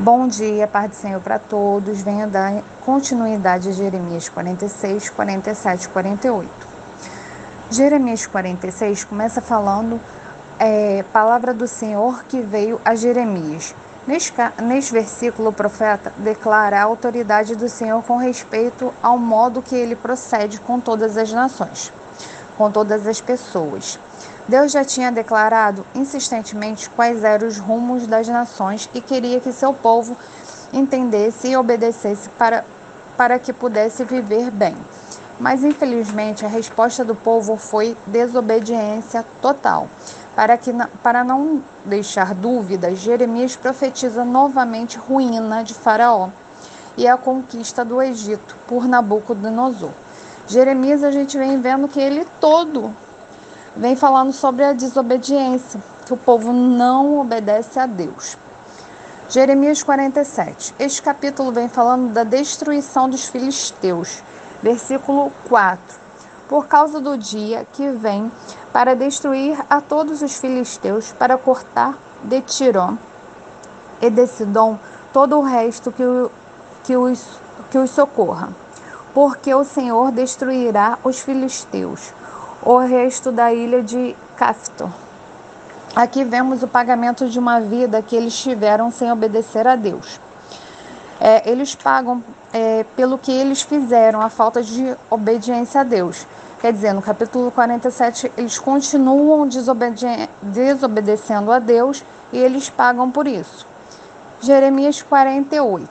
Bom dia, Pai do Senhor para todos. Venha dar continuidade a Jeremias 46, 47 e 48. Jeremias 46 começa falando é, palavra do Senhor que veio a Jeremias. Neste, neste versículo, o profeta declara a autoridade do Senhor com respeito ao modo que ele procede com todas as nações, com todas as pessoas. Deus já tinha declarado insistentemente quais eram os rumos das nações e queria que seu povo entendesse e obedecesse para, para que pudesse viver bem. Mas infelizmente a resposta do povo foi desobediência total. Para, que, para não deixar dúvidas, Jeremias profetiza novamente ruína de Faraó e a conquista do Egito por Nabucodonosor. Jeremias a gente vem vendo que ele todo vem falando sobre a desobediência, que o povo não obedece a Deus. Jeremias 47. Este capítulo vem falando da destruição dos filisteus. Versículo 4. Por causa do dia que vem para destruir a todos os filisteus, para cortar de Tiró e de Sidom todo o resto que, que, os, que os socorra. Porque o Senhor destruirá os filisteus o resto da ilha de Caftor. Aqui vemos o pagamento de uma vida que eles tiveram sem obedecer a Deus. É, eles pagam é, pelo que eles fizeram, a falta de obediência a Deus. Quer dizer, no capítulo 47, eles continuam desobede desobedecendo a Deus e eles pagam por isso. Jeremias 48.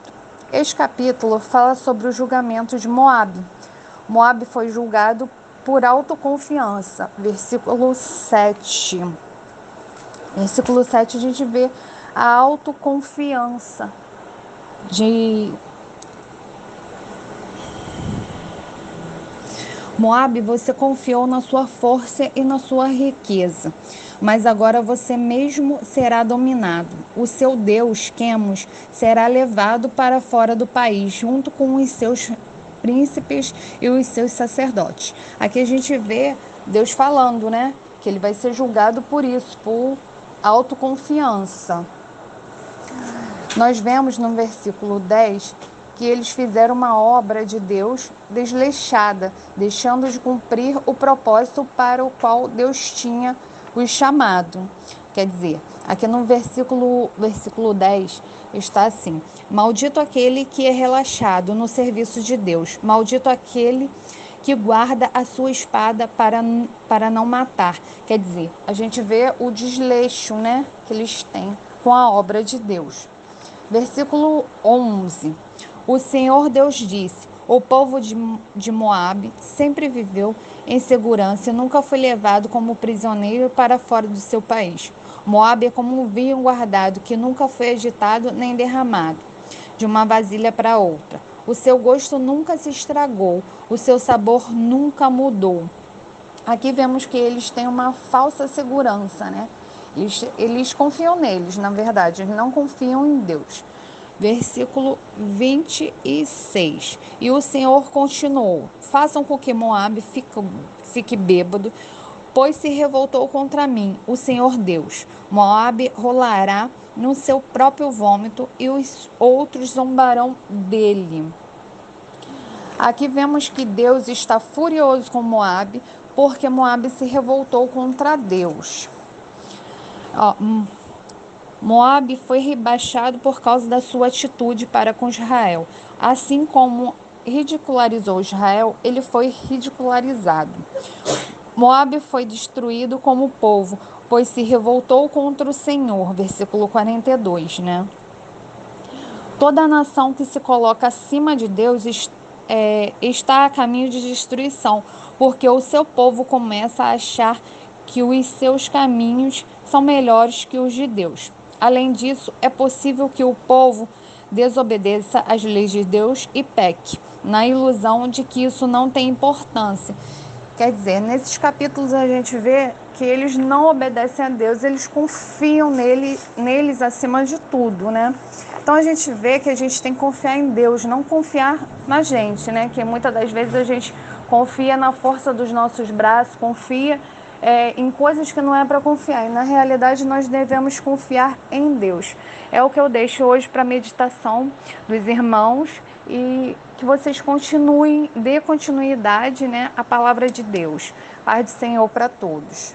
Este capítulo fala sobre o julgamento de Moab. Moab foi julgado por autoconfiança. Versículo 7. Versículo 7 a gente vê a autoconfiança de Moab, você confiou na sua força e na sua riqueza, mas agora você mesmo será dominado. O seu Deus, Quemos, será levado para fora do país, junto com os seus príncipes e os seus sacerdotes. Aqui a gente vê Deus falando, né? Que ele vai ser julgado por isso, por autoconfiança. Nós vemos no versículo 10 que eles fizeram uma obra de Deus desleixada, deixando de cumprir o propósito para o qual Deus tinha os chamado. Quer dizer, aqui no versículo, versículo 10 está assim: Maldito aquele que é relaxado no serviço de Deus, maldito aquele que guarda a sua espada para, para não matar. Quer dizer, a gente vê o desleixo né, que eles têm com a obra de Deus. Versículo 11: O Senhor Deus disse: O povo de, de Moabe sempre viveu em segurança e nunca foi levado como prisioneiro para fora do seu país. Moab é como um vinho guardado que nunca foi agitado nem derramado de uma vasilha para outra. O seu gosto nunca se estragou, o seu sabor nunca mudou. Aqui vemos que eles têm uma falsa segurança, né? Eles, eles confiam neles, na verdade, eles não confiam em Deus. Versículo 26. E o Senhor continuou: Façam com que Moab fique, fique bêbado, pois se revoltou contra mim, o Senhor Deus. Moabe rolará no seu próprio vômito e os outros zombarão dele. Aqui vemos que Deus está furioso com Moabe, porque Moabe se revoltou contra Deus. Ó, Moabe foi rebaixado por causa da sua atitude para com Israel. Assim como ridicularizou Israel, ele foi ridicularizado. Moabe foi destruído como povo, pois se revoltou contra o Senhor. Versículo 42, né? Toda nação que se coloca acima de Deus é, está a caminho de destruição, porque o seu povo começa a achar que os seus caminhos são melhores que os de Deus. Além disso, é possível que o povo desobedeça às leis de Deus e peque, na ilusão de que isso não tem importância Quer dizer, nesses capítulos a gente vê que eles não obedecem a Deus, eles confiam nele, neles acima de tudo, né? Então a gente vê que a gente tem que confiar em Deus, não confiar na gente, né? Que muitas das vezes a gente confia na força dos nossos braços, confia é, em coisas que não é para confiar. E na realidade nós devemos confiar em Deus. É o que eu deixo hoje para meditação dos irmãos e que vocês continuem, dê continuidade né, à palavra de Deus. Paz do Senhor para todos.